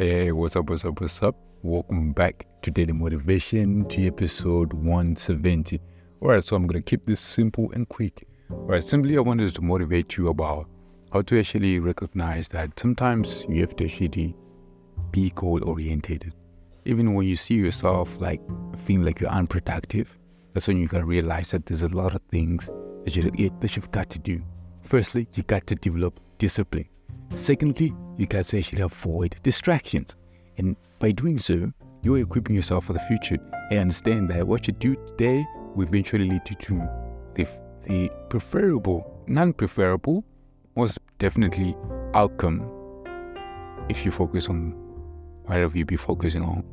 Hey, what's up, what's up, what's up? Welcome back to Daily Motivation to episode 170. Alright, so I'm gonna keep this simple and quick. Alright, simply I wanted to motivate you about how to actually recognize that sometimes you have to actually be goal oriented. Even when you see yourself like feeling like you're unproductive, that's when you gotta realize that there's a lot of things that, you, that you've got to do. Firstly, you got to develop discipline. Secondly, you can essentially avoid distractions. And by doing so, you're equipping yourself for the future and understand that what you do today will eventually lead you to the, the preferable, non preferable, most definitely outcome if you focus on whatever you be focusing on.